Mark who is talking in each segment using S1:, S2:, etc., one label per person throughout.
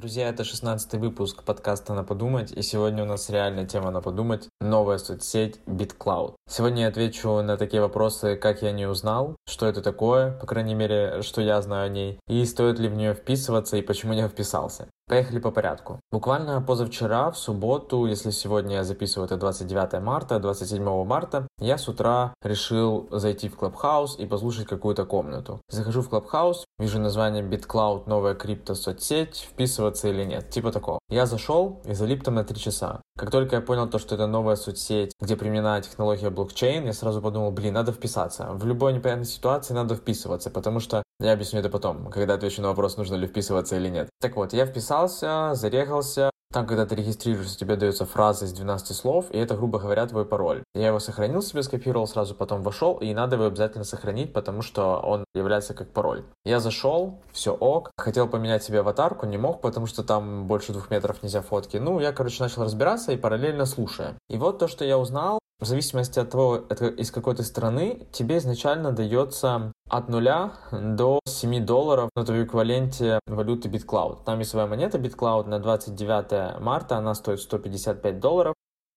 S1: Друзья, это 16 выпуск подкаста «На подумать», и сегодня у нас реальная тема «На подумать» — новая соцсеть BitCloud. Сегодня я отвечу на такие вопросы, как я не узнал, что это такое, по крайней мере, что я знаю о ней, и стоит ли в нее вписываться, и почему я вписался. Поехали по порядку. Буквально позавчера, в субботу, если сегодня я записываю это 29 марта, 27 марта, я с утра решил зайти в Clubhouse и послушать какую-то комнату. Захожу в Clubhouse, вижу название BitCloud, новая крипто соцсеть, вписываться или нет, типа такого. Я зашел и залип там на 3 часа. Как только я понял то, что это новая соцсеть, где применена технология блокчейн, я сразу подумал, блин, надо вписаться. В любой непонятной ситуации надо вписываться, потому что я объясню это потом, когда отвечу на вопрос, нужно ли вписываться или нет. Так вот, я вписался, зарегался, там, когда ты регистрируешься, тебе дается фраза из 12 слов, и это, грубо говоря, твой пароль. Я его сохранил себе, скопировал, сразу потом вошел, и надо его обязательно сохранить, потому что он является как пароль. Я зашел, все ок, хотел поменять себе аватарку, не мог, потому что там больше двух метров нельзя фотки. Ну, я, короче, начал разбираться и параллельно слушая. И вот то, что я узнал, в зависимости от того, из какой то страны, тебе изначально дается от нуля до 7 долларов ну, в эквиваленте валюты BitCloud. Там есть своя монета BitCloud на 29 марта, она стоит 155 долларов.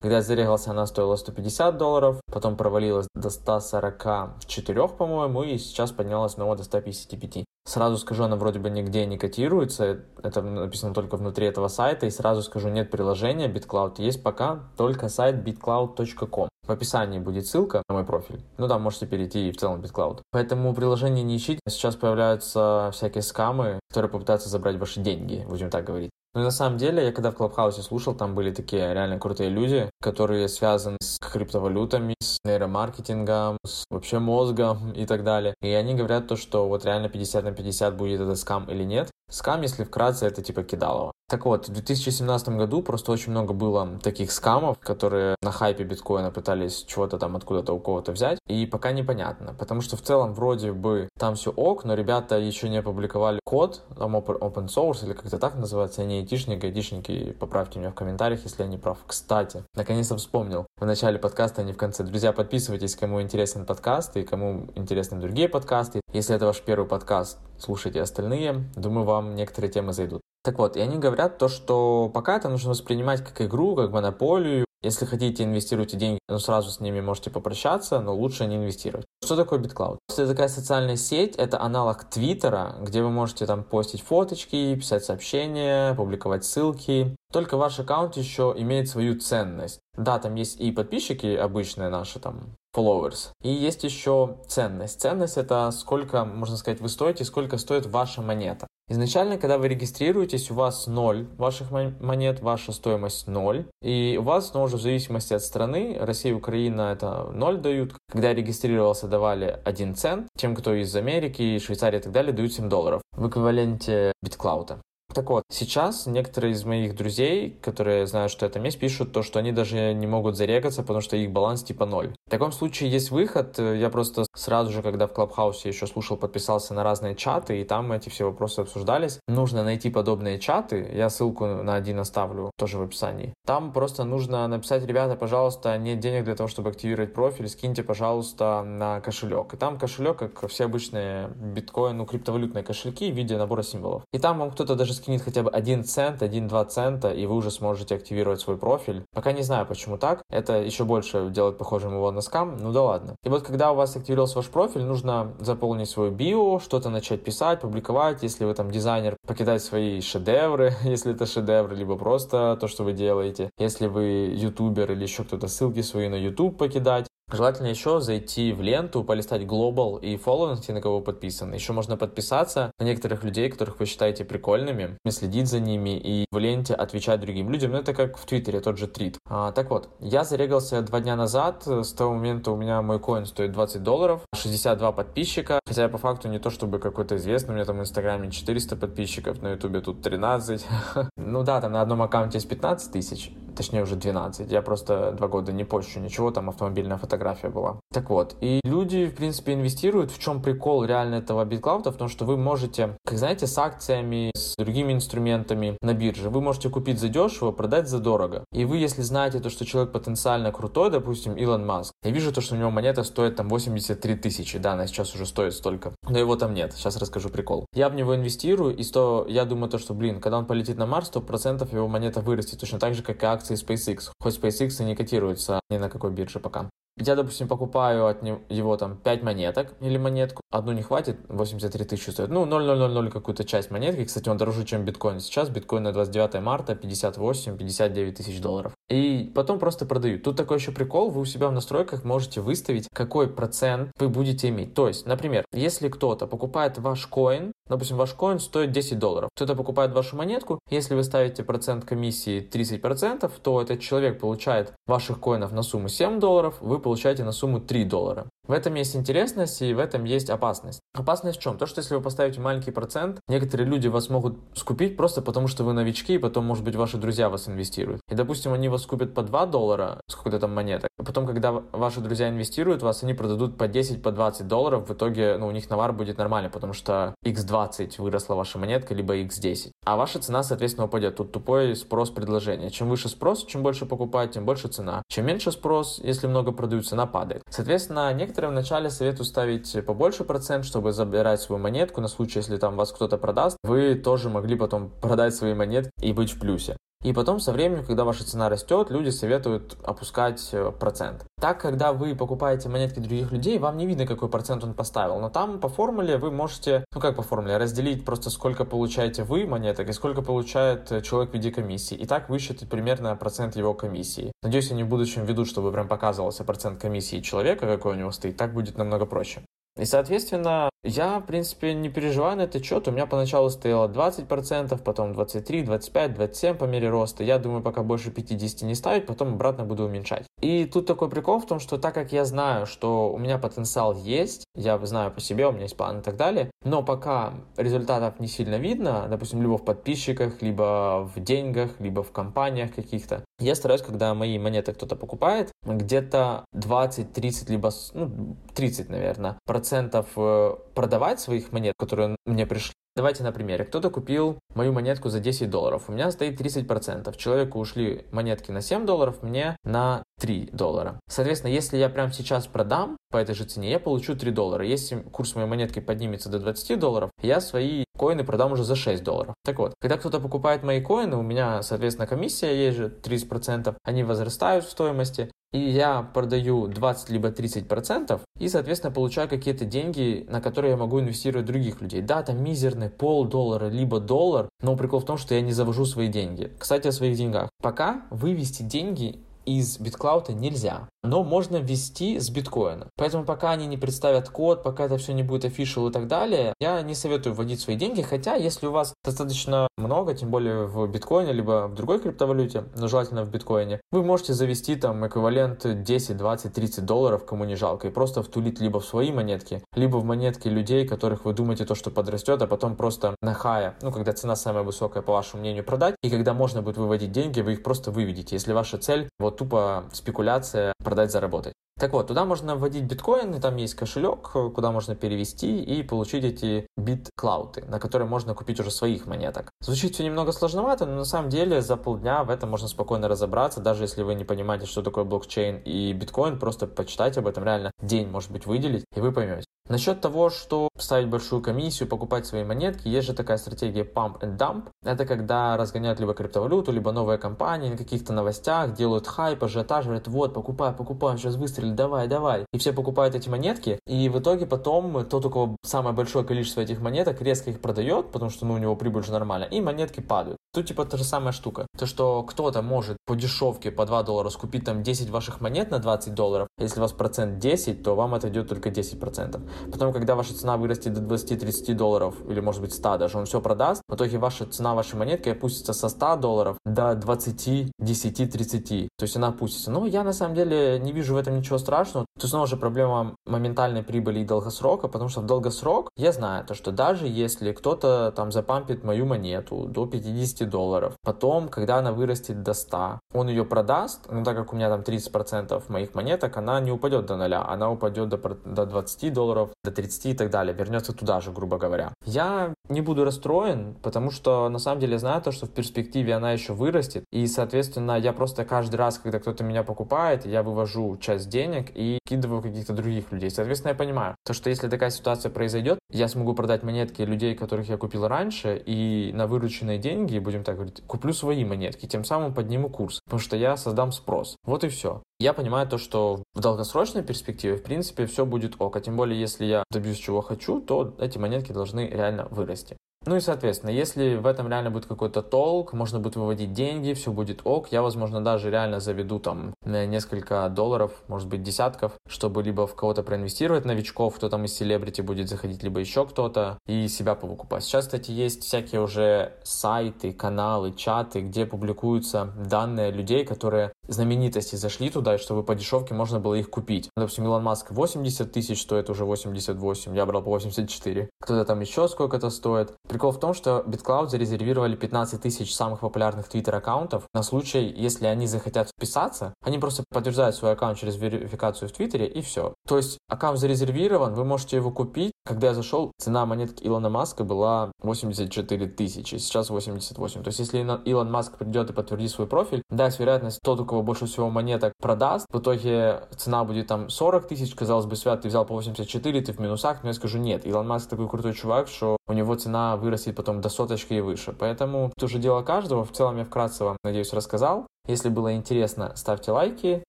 S1: Когда я зарегался, она стоила 150 долларов, потом провалилась до 144, по-моему, и сейчас поднялась снова до 155. Сразу скажу, она вроде бы нигде не котируется, это написано только внутри этого сайта, и сразу скажу, нет приложения BitCloud, есть пока только сайт bitcloud.com. В описании будет ссылка на мой профиль. Ну, там можете перейти и в целом BitCloud. Поэтому приложение не ищите. Сейчас появляются всякие скамы, которые попытаются забрать ваши деньги, будем так говорить. Ну и на самом деле, я когда в Клабхаусе слушал, там были такие реально крутые люди, которые связаны с криптовалютами, с нейромаркетингом, с вообще мозгом и так далее. И они говорят то, что вот реально 50 на 50 будет это скам или нет. Скам, если вкратце, это типа кидалово. Так вот, в 2017 году просто очень много было таких скамов, которые на хайпе биткоина пытались чего-то там откуда-то у кого-то взять, и пока непонятно, потому что в целом вроде бы там все ок, но ребята еще не опубликовали код, там open source или как-то так называется, они айтишники, айтишники, поправьте меня в комментариях, если я не прав. Кстати, наконец-то вспомнил, в начале подкаста, а не в конце. Друзья, подписывайтесь, кому интересен подкаст и кому интересны другие подкасты. Если это ваш первый подкаст, слушайте остальные, думаю, вам некоторые темы зайдут. Так вот, и они говорят то, что пока это нужно воспринимать как игру, как монополию. Если хотите, инвестируйте деньги, но сразу с ними можете попрощаться, но лучше не инвестировать. Что такое BitCloud? Это такая социальная сеть, это аналог Твиттера, где вы можете там постить фоточки, писать сообщения, публиковать ссылки. Только ваш аккаунт еще имеет свою ценность. Да, там есть и подписчики обычные наши, там, followers. И есть еще ценность. Ценность это сколько, можно сказать, вы стоите, сколько стоит ваша монета. Изначально, когда вы регистрируетесь, у вас 0 ваших монет, ваша стоимость 0. И у вас, но уже в зависимости от страны, Россия и Украина это 0 дают. Когда я регистрировался, давали 1 цент. Тем, кто из Америки, Швейцарии и так далее, дают 7 долларов в эквиваленте BitCloud. Так вот, сейчас некоторые из моих друзей, которые знают, что это месть, пишут то, что они даже не могут зарегаться, потому что их баланс типа ноль. В таком случае есть выход. Я просто сразу же, когда в Клабхаусе еще слушал, подписался на разные чаты, и там эти все вопросы обсуждались. Нужно найти подобные чаты. Я ссылку на один оставлю тоже в описании. Там просто нужно написать, ребята, пожалуйста, нет денег для того, чтобы активировать профиль, скиньте, пожалуйста, на кошелек. И там кошелек, как все обычные биткоин, ну, криптовалютные кошельки в виде набора символов. И там вам кто-то даже скинет хотя бы 1 цент, 1-2 цента, и вы уже сможете активировать свой профиль. Пока не знаю, почему так. Это еще больше делает похожим его на скам, ну да ладно. И вот когда у вас активировался ваш профиль, нужно заполнить свою био, что-то начать писать, публиковать. Если вы там дизайнер, покидать свои шедевры, если это шедевры, либо просто то, что вы делаете. Если вы ютубер или еще кто-то, ссылки свои на YouTube покидать. Желательно еще зайти в ленту, полистать Global и фолловинг, на кого подписаны. Еще можно подписаться на некоторых людей, которых вы считаете прикольными, следить за ними и в ленте отвечать другим людям. Ну, это как в Твиттере, тот же твит. А, так вот, я зарегался два дня назад. С того момента у меня мой коин стоит 20 долларов, 62 подписчика. Хотя я по факту не то чтобы какой-то известный, у меня там в Инстаграме 400 подписчиков, на Ютубе тут 13. Ну да, там на одном аккаунте есть 15 тысяч точнее уже 12. Я просто два года не пощу ничего, там автомобильная фотография была. Так вот, и люди, в принципе, инвестируют. В чем прикол реально этого BitCloud? В том, что вы можете, как знаете, с акциями, с другими инструментами на бирже, вы можете купить за дешево, продать за дорого. И вы, если знаете то, что человек потенциально крутой, допустим, Илон Маск, я вижу то, что у него монета стоит там 83 тысячи, да, она сейчас уже стоит столько, но его там нет, сейчас расскажу прикол. Я в него инвестирую, и 100, я думаю то, что, блин, когда он полетит на Марс, то процентов его монета вырастет, точно так же, как и акции SpaceX, хоть SpaceX и не котируется ни на какой бирже пока. Я, допустим, покупаю от него там 5 монеток или монетку. Одну не хватит, 83 тысячи стоит. Ну, 0,000 какую-то часть монетки. Кстати, он дороже, чем биткоин. Сейчас биткоин на 29 марта 58-59 тысяч долларов. И потом просто продаю. Тут такой еще прикол. Вы у себя в настройках можете выставить, какой процент вы будете иметь. То есть, например, если кто-то покупает ваш коин, допустим, ваш коин стоит 10 долларов. Кто-то покупает вашу монетку. Если вы ставите процент комиссии 30%, то этот человек получает ваших коинов на сумму 7 долларов. Вы получаете на сумму 3 доллара. В этом есть интересность и в этом есть опасность. Опасность в чем? То, что если вы поставите маленький процент, некоторые люди вас могут скупить просто потому, что вы новички, и потом, может быть, ваши друзья вас инвестируют. И, допустим, они вас купят по 2 доллара, сколько-то там монеток, а потом, когда ваши друзья инвестируют вас, они продадут по 10, по 20 долларов, в итоге, ну, у них навар будет нормальный, потому что x20 выросла ваша монетка, либо x10. А ваша цена, соответственно, упадет. Тут тупой спрос-предложение. Чем выше спрос, чем больше покупать, тем больше цена. Чем меньше спрос, если много продают, цена падает. Соответственно, некоторые Некоторые вначале советую ставить побольше процент, чтобы забирать свою монетку на случай, если там вас кто-то продаст, вы тоже могли потом продать свои монетки и быть в плюсе. И потом со временем, когда ваша цена растет, люди советуют опускать э, процент. Так, когда вы покупаете монетки других людей, вам не видно, какой процент он поставил. Но там по формуле вы можете, ну как по формуле, разделить просто сколько получаете вы монеток и сколько получает э, человек в виде комиссии. И так высчитать примерно процент его комиссии. Надеюсь, они в будущем ведут, чтобы прям показывался процент комиссии человека, какой у него стоит. Так будет намного проще. И, соответственно, я, в принципе, не переживаю на этот счет. У меня поначалу стояло 20%, потом 23, 25, 27 по мере роста. Я думаю, пока больше 50 не ставить, потом обратно буду уменьшать. И тут такой прикол в том, что так как я знаю, что у меня потенциал есть, я знаю по себе, у меня есть план и так далее, но пока результатов не сильно видно, допустим, либо в подписчиках, либо в деньгах, либо в компаниях каких-то, я стараюсь, когда мои монеты кто-то покупает, где-то 20, 30, либо ну, 30, наверное, процентов э, продавать своих монет, которые мне пришли, Давайте на примере. Кто-то купил мою монетку за 10 долларов. У меня стоит 30%. Человеку ушли монетки на 7 долларов, мне на 3 доллара. Соответственно, если я прямо сейчас продам по этой же цене, я получу 3 доллара. Если курс моей монетки поднимется до 20 долларов, я свои коины продам уже за 6 долларов. Так вот, когда кто-то покупает мои коины, у меня, соответственно, комиссия есть же 30%, они возрастают в стоимости, и я продаю 20 либо 30 процентов и, соответственно, получаю какие-то деньги, на которые я могу инвестировать других людей. Да, там мизерный полдоллара либо доллар, но прикол в том, что я не завожу свои деньги. Кстати, о своих деньгах. Пока вывести деньги из BitCloud нельзя, но можно ввести с биткоина. Поэтому пока они не представят код, пока это все не будет official и так далее, я не советую вводить свои деньги, хотя если у вас достаточно много, тем более в биткоине, либо в другой криптовалюте, но желательно в биткоине, вы можете завести там эквивалент 10, 20, 30 долларов, кому не жалко, и просто втулить либо в свои монетки, либо в монетки людей, которых вы думаете то, что подрастет, а потом просто на хая, ну, когда цена самая высокая, по вашему мнению, продать, и когда можно будет выводить деньги, вы их просто выведете. Если ваша цель вот тупо спекуляция продать, заработать. Так вот, туда можно вводить биткоин, и там есть кошелек, куда можно перевести и получить эти бит-клауты, на которые можно купить уже своих монеток. Звучит все немного сложновато, но на самом деле за полдня в этом можно спокойно разобраться, даже если вы не понимаете, что такое блокчейн и биткоин, просто почитайте об этом реально день, может быть, выделить, и вы поймете. Насчет того, что ставить большую комиссию, покупать свои монетки, есть же такая стратегия pump and dump. Это когда разгоняют либо криптовалюту, либо новые компании на каких-то новостях, делают хайп, ажиотаж, говорят, вот, покупай, покупай, сейчас выстрелили, давай, давай. И все покупают эти монетки, и в итоге потом тот, у кого самое большое количество этих монеток, резко их продает, потому что ну, у него прибыль же нормальная, и монетки падают. Тут типа та же самая штука. То, что кто-то может по дешевке, по 2 доллара скупить там 10 ваших монет на 20 долларов, если у вас процент 10, то вам это идет только 10 процентов. Потом, когда ваша цена вырастет до 20-30 долларов, или может быть 100 даже, он все продаст, в итоге ваша цена вашей монетки опустится со 100 долларов до 20, 10, 30. То есть она опустится. Но я на самом деле не вижу в этом ничего ничего страшного. Тут снова же проблема моментальной прибыли и долгосрока, потому что в долгосрок я знаю то, что даже если кто-то там запампит мою монету до 50 долларов, потом, когда она вырастет до 100, он ее продаст, но так как у меня там 30% моих монеток, она не упадет до нуля, она упадет до, до 20 долларов, до 30 и так далее, вернется туда же, грубо говоря. Я не буду расстроен, потому что на самом деле знаю то, что в перспективе она еще вырастет, и, соответственно, я просто каждый раз, когда кто-то меня покупает, я вывожу часть денег и кидываю каких-то других людей. Соответственно, я понимаю, то, что если такая ситуация произойдет, я смогу продать монетки людей, которых я купил раньше, и на вырученные деньги, будем так говорить, куплю свои монетки, тем самым подниму курс, потому что я создам спрос. Вот и все. Я понимаю то, что в долгосрочной перспективе, в принципе, все будет ок. А тем более, если я добьюсь чего хочу, то эти монетки должны реально вырасти. Ну и, соответственно, если в этом реально будет какой-то толк, можно будет выводить деньги, все будет ок, я, возможно, даже реально заведу там несколько долларов, может быть, десятков, чтобы либо в кого-то проинвестировать, новичков, кто там из селебрити будет заходить, либо еще кто-то, и себя повыкупать. Сейчас, кстати, есть всякие уже сайты, каналы, чаты, где публикуются данные людей, которые знаменитости зашли туда, чтобы по дешевке можно было их купить. Допустим, Илон Маск 80 тысяч стоит, уже 88, я брал по 84. Кто-то там еще сколько-то стоит. Прикол в том, что BitCloud зарезервировали 15 тысяч самых популярных Twitter-аккаунтов на случай, если они захотят вписаться, они просто подтверждают свой аккаунт через верификацию в Твиттере и все. То есть аккаунт зарезервирован, вы можете его купить. Когда я зашел, цена монетки Илона Маска была 84 тысячи, сейчас 88. То есть если Илон Маск придет и подтвердит свой профиль, да, есть вероятность, тот, у кого больше всего монеток продаст, в итоге цена будет там 40 тысяч, казалось бы, свят, ты взял по 84, ты в минусах, но я скажу нет. Илон Маск такой крутой чувак, что у него цена вырастет потом до соточки и выше. Поэтому это уже дело каждого. В целом я вкратце вам, надеюсь, рассказал. Если было интересно, ставьте лайки,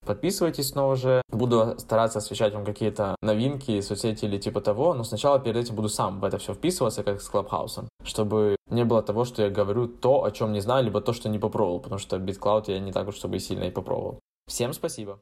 S1: подписывайтесь снова же. Буду стараться освещать вам какие-то новинки, соцсети или типа того, но сначала перед этим буду сам в это все вписываться, как с Клабхаусом, чтобы не было того, что я говорю то, о чем не знаю, либо то, что не попробовал, потому что BitCloud я не так уж чтобы сильно и попробовал. Всем спасибо!